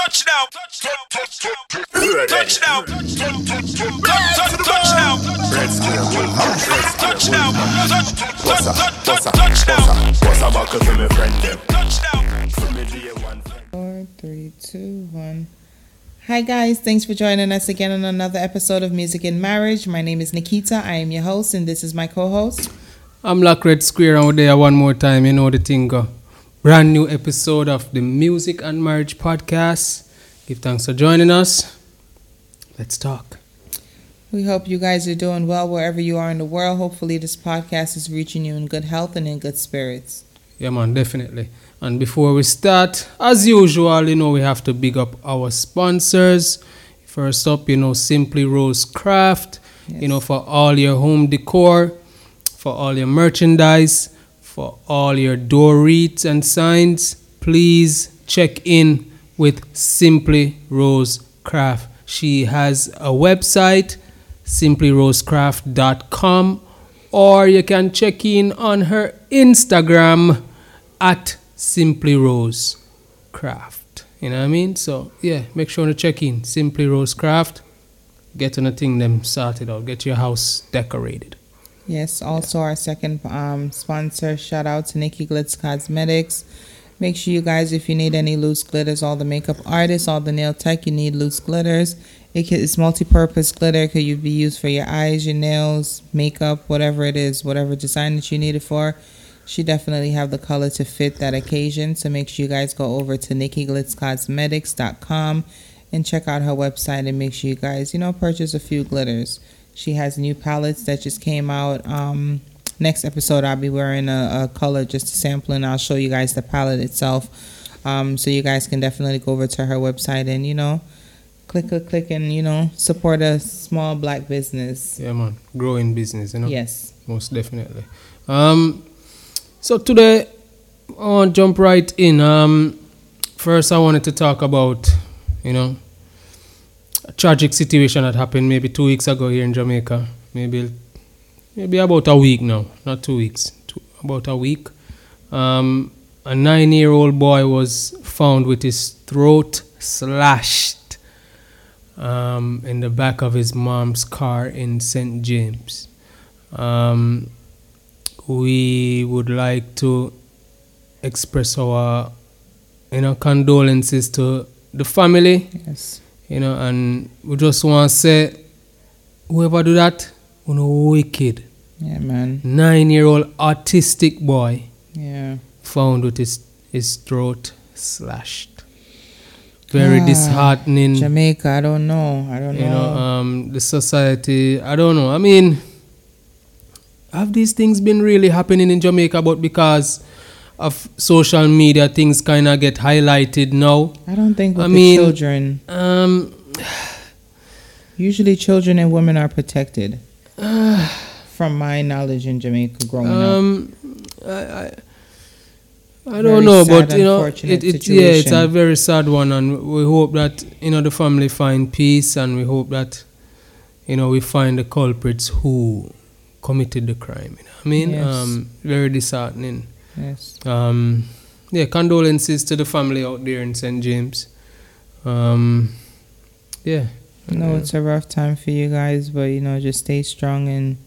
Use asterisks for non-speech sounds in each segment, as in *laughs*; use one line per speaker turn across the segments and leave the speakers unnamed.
Touchdown. Touchdown. Touchdown. Touchdown. Touchdown. Touchdown.
Buckle for my friend them?
Touchdown.
For me day one.
Four, three, two, one. Hi, guys. Thanks for joining us again on another episode of Music and Marriage. My name is Nikita. I am your host, and this is my co host.
I'm Amlak Red Square and we're there one more time, you know the thing go. Brand new episode of the Music and Marriage Podcast. Give thanks for joining us. Let's talk.
We hope you guys are doing well wherever you are in the world. Hopefully, this podcast is reaching you in good health and in good spirits.
Yeah man, definitely. And before we start, as usual, you know we have to big up our sponsors. First up, you know, Simply Rose Craft, you know, for all your home decor, for all your merchandise, for all your door wreaths and signs, please check in with Simply Rose Craft. She has a website, simplyrosecraft.com, or you can check in on her Instagram at Simply Rose Craft. You know what I mean? So yeah, make sure to check in Simply Rose Craft. Get on the thing them sorted out. Get your house decorated.
Yes, also our second um, sponsor, shout out to Nikki Glitz Cosmetics. Make sure you guys, if you need any loose glitters, all the makeup artists, all the nail tech, you need loose glitters. It can, it's multi-purpose glitter. It could be used for your eyes, your nails, makeup, whatever it is, whatever design that you need it for. She definitely have the color to fit that occasion. So make sure you guys go over to NikkiGlitzCosmetics.com and check out her website and make sure you guys, you know, purchase a few glitters. She has new palettes that just came out. Um, next episode, I'll be wearing a, a color just to sample, and I'll show you guys the palette itself. Um, so you guys can definitely go over to her website and you know, click, click, click, and you know, support a small black business.
Yeah, man. Growing business, you know?
Yes.
Most definitely. Um, so today, I want to jump right in. Um, first, I wanted to talk about, you know, tragic situation that happened maybe two weeks ago here in Jamaica. Maybe, maybe about a week now, not two weeks, two, about a week. Um, a nine-year-old boy was found with his throat slashed um, in the back of his mom's car in St. James. Um, we would like to express our you know condolences to the family
Yes.
You know and we just want to say whoever do that you know wicked
Yeah, man.
nine year old autistic boy
Yeah.
found with his his throat slashed very
Ah,
disheartening
Jamaica, I don't know. I don't know.
you
know.
know um the society i don't know i mean have these things been really happening in jamaica but because of social media things kind of get highlighted now
I don't think with
I
the
mean-
children.
um
Usually, children and women are protected. *sighs* From my knowledge in Jamaica growing up.
um i i, I don't know
sad,
but you know it, it yeah it's a very sad one and we hope that you know the family find peace and we hope that you know we find the culprits who committed the crime you know i mean
Yes.
um very disheartening
Yes.
Um, yeah, condolences to the family out there in St. James. Um, yeah.
No, it's a rough time for you guys, but you know, just stay strong and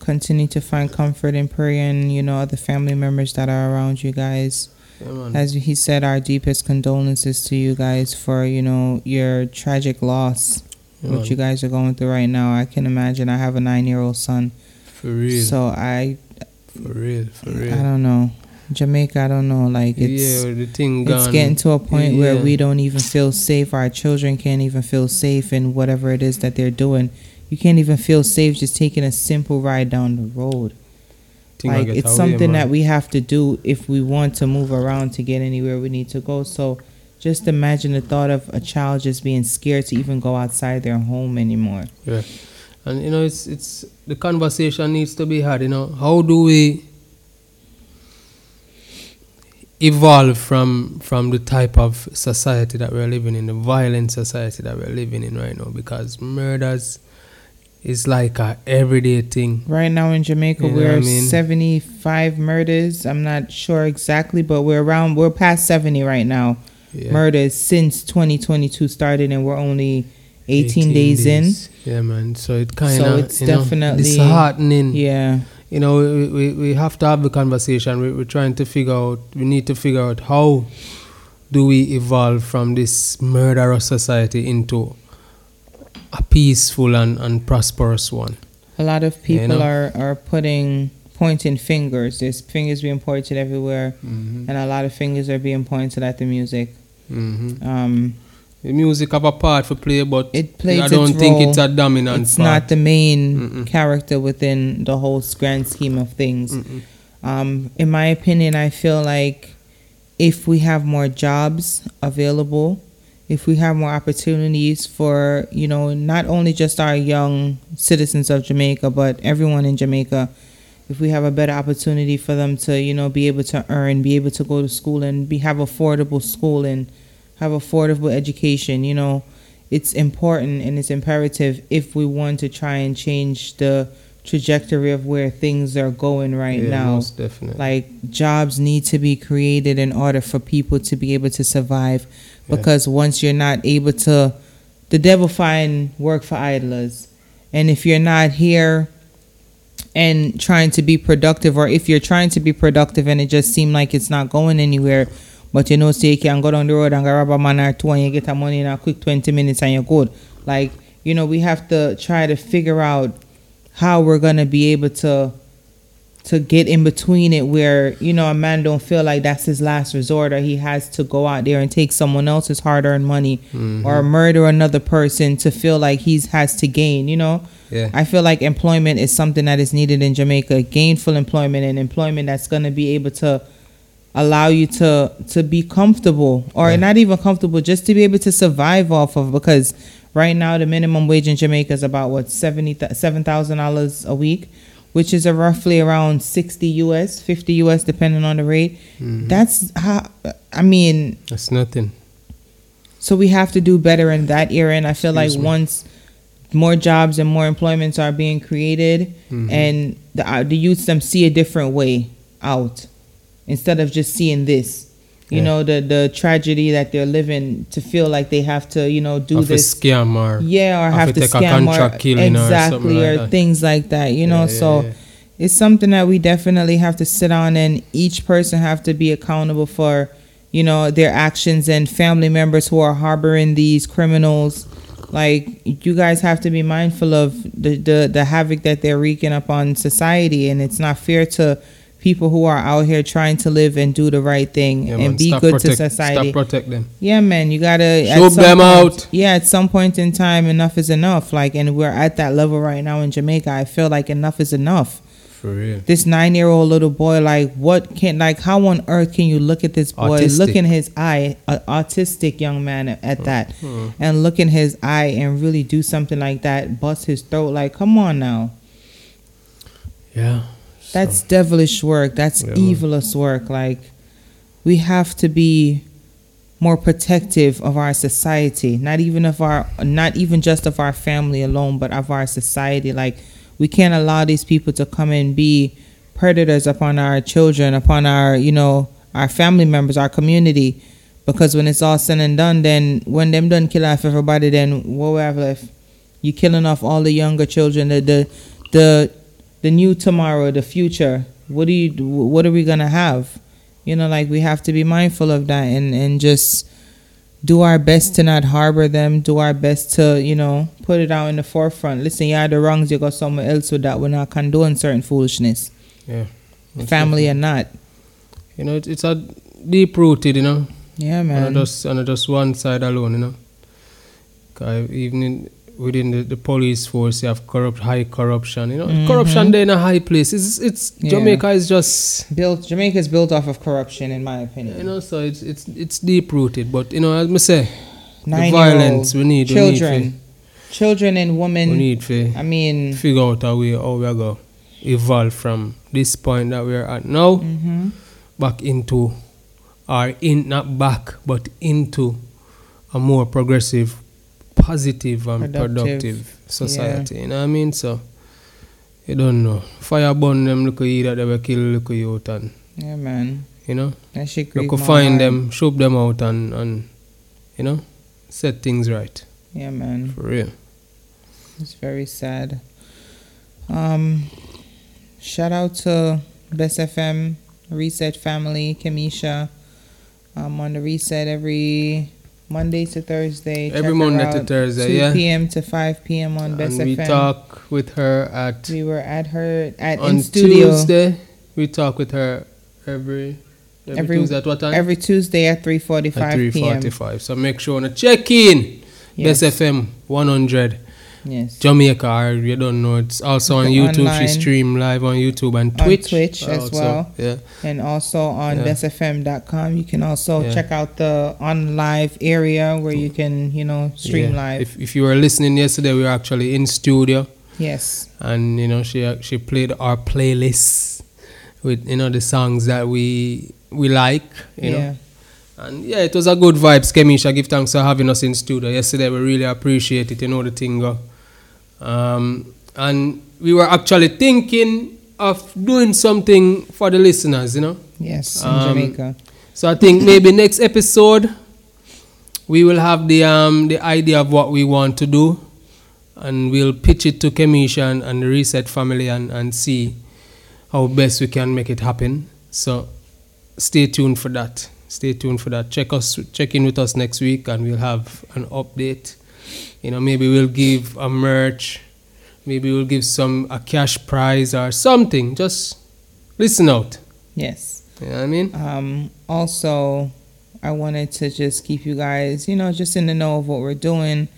continue to find comfort in prayer and you know other family members that are around you guys.
Yeah.
As he said, our deepest condolences to you guys for you know your tragic loss,
Yeah,
what
man.
you guys are going through right now. I can imagine. I have a nine-year-old son,
For real.
so I
for real. For real.
I don't know. Jamaica, I don't know. Like it's
yeah, the thing gone.
it's getting to a point where we don't even feel safe. Our children can't even feel safe in whatever it is that they're doing. You can't even feel safe just taking a simple ride down the road.
Thing I
like it's something that we have to do if we want to move around to get anywhere we need to go. So just imagine the thought of a child just being scared to even go outside their home anymore.
Yeah. And you know, it's it's the conversation needs to be had. You know, how do we evolve from from the type of society that we're living in, the violent society that we're living in right now? Because murders is like a everyday thing.
Right now in Jamaica,
You know
we're
I mean?
75 murders. I'm not sure exactly, but we're around, we're past 70 right now.
Yeah.
murders since 2022 started, and we're only 18, days, in.
Yeah, man. So it kind of So
it's
you know,
definitely-
disheartening.
Yeah,
You know, we, we, we have to have the conversation. We, we're trying to figure out. We need to figure out how do we evolve from this murderous society into a peaceful and, and prosperous one.
a lot of people
know?
are are putting pointing fingers. There's fingers being pointed everywhere,
Mm-hmm.
and a lot of fingers are being pointed at the music.
Mm-hmm.
Um,
The music have a part to play, but
It plays
I don't
its
think
role.
it's a dominant
it's
part.
not the main
Mm-mm.
character within the whole grand scheme of things. Um, in my opinion, I feel like if we have more jobs available, if we have more opportunities for, you know, not only just our young citizens of Jamaica, but everyone in Jamaica, if we have a better opportunity for them to, you know, be able to earn, be able to go to school and be have affordable school and have affordable education, you know, it's important and it's imperative if we want to try and change the trajectory of where things are going right
yeah,
now.
most definitely.
Like jobs need to be created in order for people to be able to survive.
Yeah.
Because once you're not able to, the devil find work for idlers, and if you're not here and trying to be productive, or if you're trying to be productive and it just seems like it's not going anywhere, but you know, say you can go down the road and grab a man or two and you get the money in a quick 20 minutes and you're good. Like, you know, we have to try to figure out how we're gonna be able to to get in between it where you know a man don't feel like that's his last resort or he has to go out there and take someone else's hard-earned money
Mm-hmm.
or murder another person to feel like he's has to gain you know
yeah.
i feel like employment is something that is needed in jamaica gainful employment and employment that's going to be able to allow you to to be comfortable or
Yeah.
not even comfortable just to be able to survive off of because right now the minimum wage in jamaica is about what 70 7000 dollars a week which is a roughly around 60 us 50 us depending on the rate
Mhm.
that's how i mean
That's nothing.
so we have to do better in that area and i feel
Excuse
like
me.
once more jobs and more employments are being created
Mhm.
and the, uh, the youths them see a different way out instead of just seeing this you
Yeah.
know the the tragedy that they're living to feel like they have to you know do
a
this
scam or
yeah or
have
have
to
to
take
scam or
contract killing or something
exactly
like
or
that.
things like that you know
Yeah, yeah,
so
yeah.
it's something that we definitely have to sit on and each person have to be accountable for you know their actions and family members who are harboring these criminals like you guys have to be mindful of the, the the havoc that they're wreaking upon society and it's not fair to people who are out here trying to live and do the right thing
Yeah,
and
man,
be
stop
good
protect,
to society
Stop protect them.
yeah, man, you gotta
Show them
point-
out.
Yeah, at some point in time, enough is enough. Like, and we're at that level right now in Jamaica. I feel like enough is enough.
For real.
This nine-year-old little boy, like, what can, like, how on earth can you look at this boy,
Autistic.
look in his eye, an autistic young man at, at that,
Hmm.
and look in his eye and really do something like that, bust his throat? Like, come on now.
Yeah.
That's
So,
devilish work. That's
Yeah,
evilous work. Like, we have to be more protective of our society. Not even of our, not even just of our family alone, but of our society. Like, we can't allow these people to come and be predators upon our children, upon our, you know, our family members, our community. Because when it's all said and done, then when them done kill off everybody, then what we have left? You killing off all the younger children, the the the the new tomorrow, the future. What do you? What are we gonna have? You know, like we have to be mindful of that and and just do our best to not harbor them. Do our best to you know put it out in the forefront. Listen, you had the wrongs. You go somewhere else with that. We're not condoning certain foolishness,
yeah.
Family or not.
You know, it, it's a deep rooted, you know.
Yeah, man.
not just and not just one side alone, you know. even in, within the, the police force, you have corrupt, high corruption. You know,
Mhm.
corruption there in a high place. It's it's
Yeah.
Jamaica is just
Built Jamaica is built off of corruption, in my opinion.
you know, so it's it's it's deep rooted. But you know, as me say,
Nine-year-old
violence we need,
children,
we need,
children and women.
we need to
I mean,
figure out a way how we are go evolve from this point that we're at now
hmm
back into, or in not back, but into a more progressive, positive and
Productive.
productive, society. You know what I mean? So you don't know. Fire burn them look at you that they will kill look at you and
yeah, man.
you know.
That shit
could find them, shoot them out, and and you know, set things right
Yeah, man.
for real.
It's very sad. Um, shout out to Best FM, Reset Family, Kamisha. Um, on the Reset every Monday to Thursday.
Every Monday to Thursday,
2
yeah.
p.m. to 5 p.m. on Best
and we
FM.
talk with her at
We were at her at
on
in studio
Tuesday. We talk with her every every,
Every-
Tuesday at what time?
every Tuesday at 3:45
at three
p.m.
forty-five. So make sure to check in.
Yes.
Best FM one hundred
Yes.
Jamaica. Or you don't know. It's also on YouTube.
Online.
She stream live on YouTube and
On
Twitch.
Twitch as well.
Yeah.
and also on
Yeah.
bestfm.com you can also
Yeah.
check out the on live area where you can you know stream
Yeah.
live
If if you were listening yesterday, we were actually in studio.
yes
and you know she she played our playlist with you know the songs that we we like you
yeah
know and yeah it was a good vibe Skemisha give thanks for having us in studio yesterday we really appreciate it you know the thing go um, and we were actually thinking of doing something for the listeners you know
yes in
Um,
jamaica
so I think maybe next episode we will have the um the idea of what we want to do and we'll pitch it to Kemisha and, and the Reset family and, and see how best we can make it happen. So stay tuned for that. Stay tuned for that. Check us check in with us next week and we'll have an update. You know, maybe we'll give a merch, maybe we'll give some a cash prize or something. Just listen out.
yes
You know what I mean?
um also i wanted to just keep you guys you know just in the know of what we're doing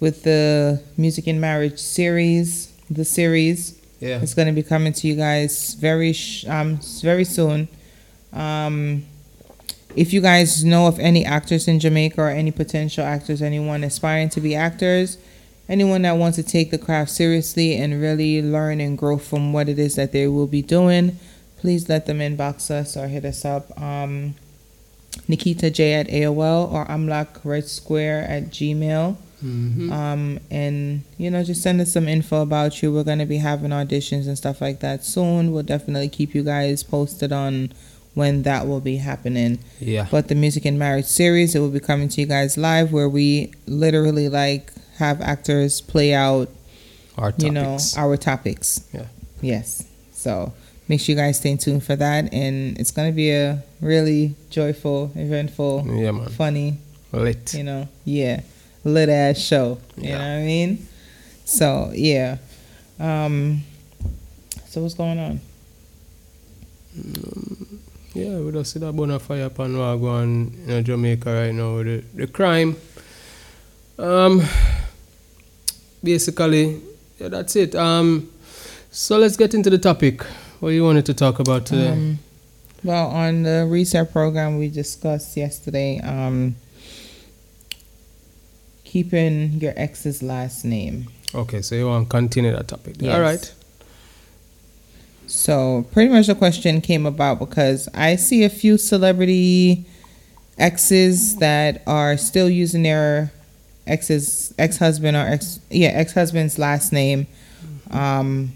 with the music and marriage series the series
Yeah.
It's going to be coming to you guys very sh- um very soon. Um, if you guys know of any actors in Jamaica or any potential actors, anyone aspiring to be actors, anyone that wants to take the craft seriously and really learn and grow from what it is that they will be doing, please let them inbox us or hit us up. Um, Nikita J at AOL or Amlak Red Square at Gmail.
Mhm.
Um, and you know, just send us some info about you. We're gonna be having auditions and stuff like that soon. We'll definitely keep you guys posted on when that will be happening.
Yeah.
But the music and marriage series, it will be coming to you guys live, where we literally like have actors play out,
Our
you know,
topics.
our topics.
Yeah.
Yes. So make sure you guys stay tuned for that, and it's gonna be a really joyful, eventful,
yeah, man.
funny
Lit.
you know, yeah, lit ass show. You
Yeah.
know what I mean? So yeah. Um so what's going on?
Yeah, we just see that bona fire what go on in Jamaica right now with the, the crime. Um, basically, yeah, that's it. Um, so let's get into the topic. What you wanted to talk about today?
Um, well, on the reset program we discussed yesterday, um keeping your ex's last name.
okay, so you want to continue that topic?
Yes.
All right.
So pretty much the question came about because I see a few celebrity exes that are still using their ex's ex husband or ex yeah ex husband's last name, um,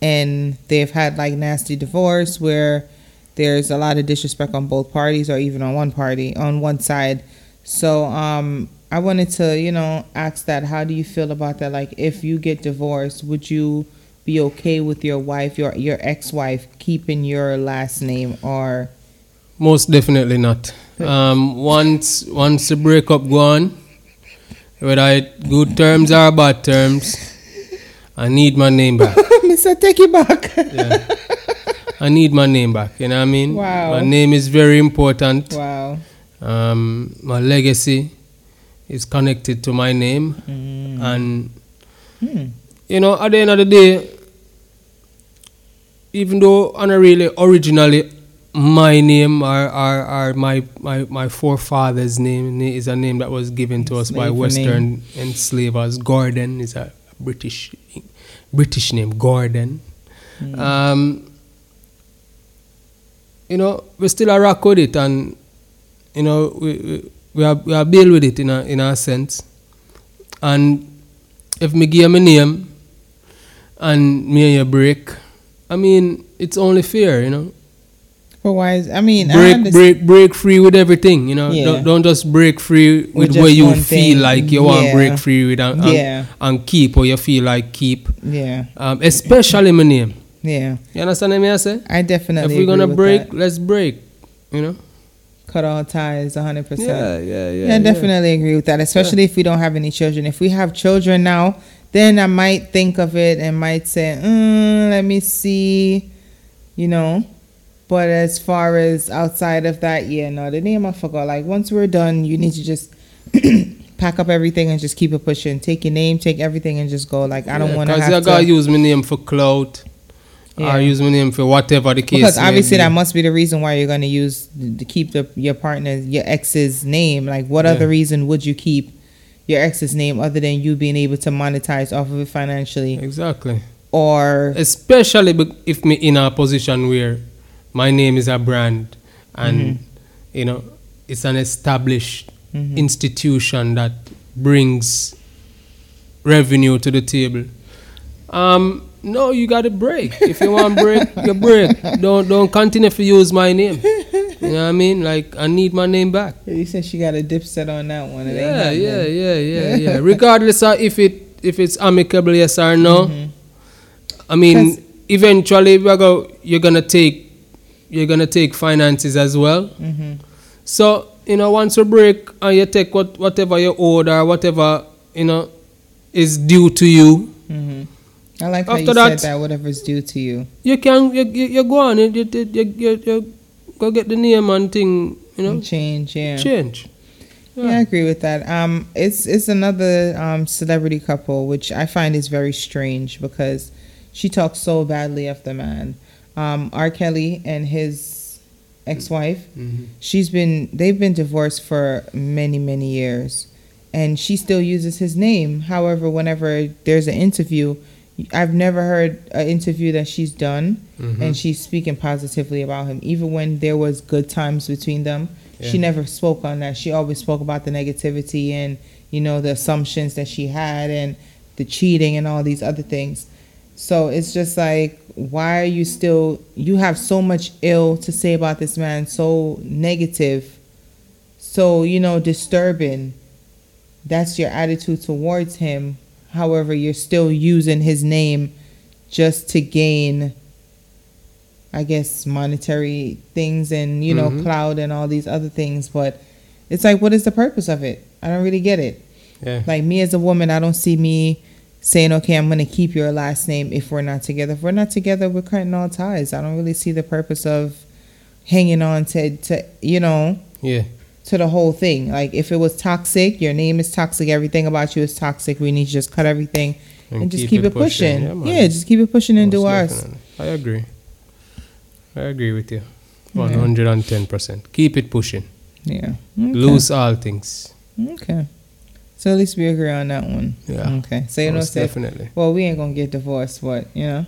and they've had like nasty divorce where there's a lot of disrespect on both parties or even on one party on one side. So um, I wanted to you know ask that how do you feel about that? Like if you get divorced, would you be okay with your wife, your your ex-wife, keeping your last name or
Most definitely not. Um, once once the breakup go on, whether it good terms or bad terms, I need my name back. *laughs*
Mr. Take it back.
Yeah. I need my name back. You know what I mean?
Wow.
My name is very important.
wow.
Um, my legacy is connected to my name,
Mm.
and
Hmm.
You know, at the end of the day, even though I'm not really originally my name or, or, or my, my, my forefather's name is a name that was given to us by Western enslavers. Gordon is a British British name, Gordon.
Hmm.
Um, you know, we still are rock with it, and you know, we we, we are we are build with it in a in a sense. And if me give my name, and me and you break, I mean, it's only fair, you know.
But why is I mean
break
understand-
break break free with everything you know
Yeah.
don't, don't just break free with,
With
where you feel
thing.
like you want
Yeah.
to break free with and, and,
Yeah.
and keep or you feel like keep
Yeah,
um, especially my name
yeah.
you understand what I say
I definitely.
if we're gonna break
that.
let's break you know
cut all ties, hundred percent.
yeah yeah yeah
Yeah, I definitely agree with that. Especially if we don't have any children. If we have children now, then I might think of it and might say, mm, "Let me see," you know. But as far as outside of that, yeah, no, the name I forgot. Like once we're done, you need to just *clears throat* pack up everything and just keep it pushing. Take your name, take everything, and just go. Like I don't want to
because
have
you gotta use my name for clout
Yeah.
or use my name for whatever the case
Because obviously
be.
that must be the reason why you're gonna use to keep the your partner, your ex's name. Like, what
Yeah.
other reason would you keep your ex's name other than you being able to monetize off of it financially,
exactly.
Or
especially if me in a position where my name is a brand and
Mm-hmm.
you know it's an established
Mhm.
institution that brings revenue to the table um no you gotta break. If you want break you break. *laughs* Don't don't continue to use my name you know what i mean like i need my name back
you said she got a dipset on that one. It ain't
yeah yeah yeah yeah yeah regardless of if it if it's amicable yes or no i mean
Mm-hmm.
eventually we're go, you're gonna take you're gonna take finances as well
Mhm.
so you know once you break and you take what whatever you order, whatever you know is due to you
Mhm. I like how
After
you
that-
said that. Whatever's due to you.
you can you, you, you go on you, you, you, you, you go get the name and thing you know
Change, yeah.
change
Yeah, I agree with that. Um, it's it's another um celebrity couple which I find is very strange because she talks so badly of the man. Um, R. Kelly and his ex-wife.
Mhm.
She's been they've been divorced for many many years, and she still uses his name. However, whenever there's an interview, I've never heard an interview that she's done
Mhm.
and she's speaking positively about him. Even when there was good times between them, she never spoke on that. She always spoke about the negativity and you know the assumptions that she had and the cheating and all these other things. So it's just like, why are you still? You have so much ill to say about this man, so negative, so you know disturbing. That's your attitude towards him. However, you're still using his name just to gain I guess monetary things and you know
Mhm.
cloud and all these other things. But it's like what is the purpose of it? I don't really get it.
Yeah.
Like me as a woman I don't see me saying okay I'm going to keep your last name if we're not together. If we're not together we're cutting all ties. I don't really see the purpose of hanging on to to you know?
Yeah
to the whole thing like if it was toxic your name is toxic everything about you is toxic we need to just cut everything and, just keep, it pushing,
Yeah,
yeah, just keep it pushing and
Most
do ours
definitely. I agree. I agree with you. One hundred and ten percent. Keep it pushing.
yeah okay.
Lose all things.
Okay. So at least we agree on that one.
Yeah.
Okay. So you know, say,
definitely.
well, we ain't gonna get divorced, but you know.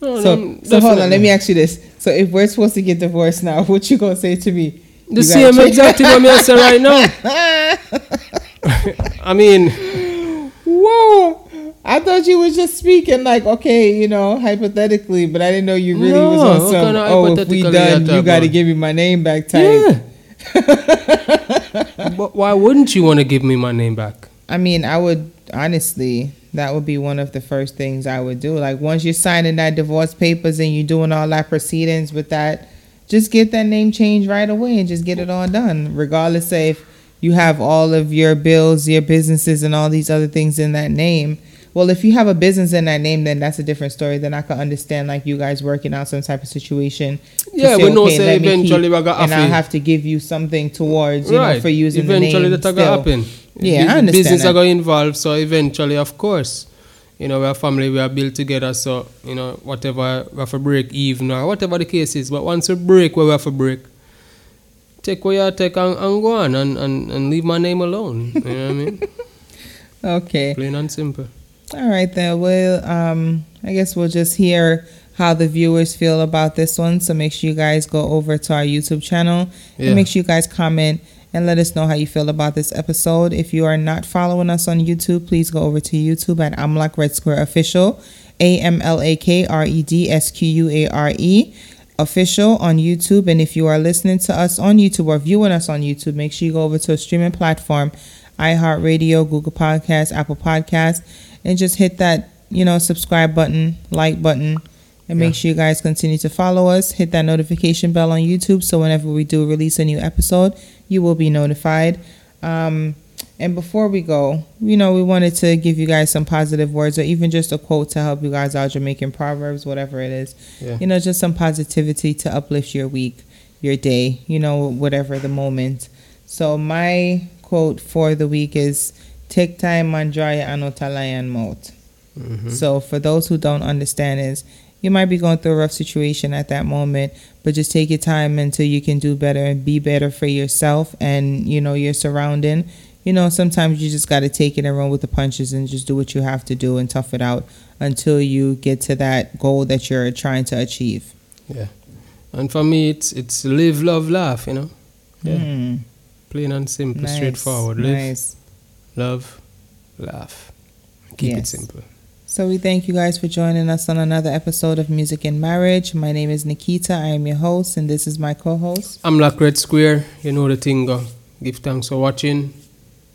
No,
So,
no,
so hold on. Let me ask you this. So if we're supposed to get divorced now, *laughs* what you gonna say to me?
The same
gotta
exact thing what me I say right now. *laughs* I mean,
Whoa! I thought you was just speaking like, okay, you know, hypothetically, but I didn't know you really was
No,
on
what
some.
kind of
Oh, if we done, you got to give me my name back type.
yeah. *laughs* but why wouldn't you want to give me my name back?
I mean, I would honestly, that would be one of the first things I would do. Like once you're signing that divorce papers and you're doing all that proceedings with that, just get that name changed right away and just get it all done, regardless of if you have all of your bills, your businesses, and all these other things in that name. Well, if you have a business in that name, then that's a different story. Then I can understand like you guys working out some type of situation.
Yeah, we know say eventually
keep- and I'll have to give you something towards you
right.
know for using
eventually
the name.
that
still.
gonna happen.
Yeah, I
Bus-
understand
Business
that.
are going to involve, so eventually, of course, you know, we're a family, we are built together, so, you know, whatever, we have to break even or whatever the case is. But once we break where we have to break, take what you take and, and go on and, and, and leave my name alone. You know what I mean? *laughs*
Okay.
Plain and simple.
All right then. Well, um, I guess we'll just hear how the viewers feel about this one. So make sure you guys go over to our YouTube channel
Yeah.
and make sure you guys comment and let us know how you feel about this episode. If you are not following us on YouTube, please go over to YouTube at Amlak Red Square Official, A M L A K R E D S Q U A R E. official on YouTube. And if you are listening to us on YouTube or viewing us on YouTube, make sure you go over to a streaming platform, iHeartRadio, Google Podcasts, Apple Podcasts, and just hit that, you know, subscribe button, like button, and make
Yeah.
sure you guys continue to follow us. Hit that notification bell on YouTube so whenever we do release a new episode, you will be notified. Um, and before we go, you know, we wanted to give you guys some positive words or even just a quote to help you guys out, Jamaican proverbs, whatever it is.
Yeah.
You know, just some positivity to uplift your week, your day, you know, whatever the moment. So my quote for the week is take time mandraya anotalayan mouth.
Mhm.
So for those who don't understand is you might be going through a rough situation at that moment, but just take your time until you can do better and be better for yourself and you know your surrounding. You know, sometimes you just got to take it and run with the punches and just do what you have to do and tough it out until you get to that goal that you're trying to achieve. Yeah.
And for me, it's it's live, love, laugh. You know, Yeah.
Mm,
plain and simple,
nice,
straightforward. Live,
Nice.
love, laugh. Keep it simple.
So we thank you guys for joining us on another episode of Music and Marriage. My name is Nikita. I am your host, and this is my co-host.
I'm Amlak Red Square. You know the thing. Go. Give thanks for watching.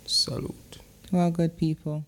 Salute.
Well, good people.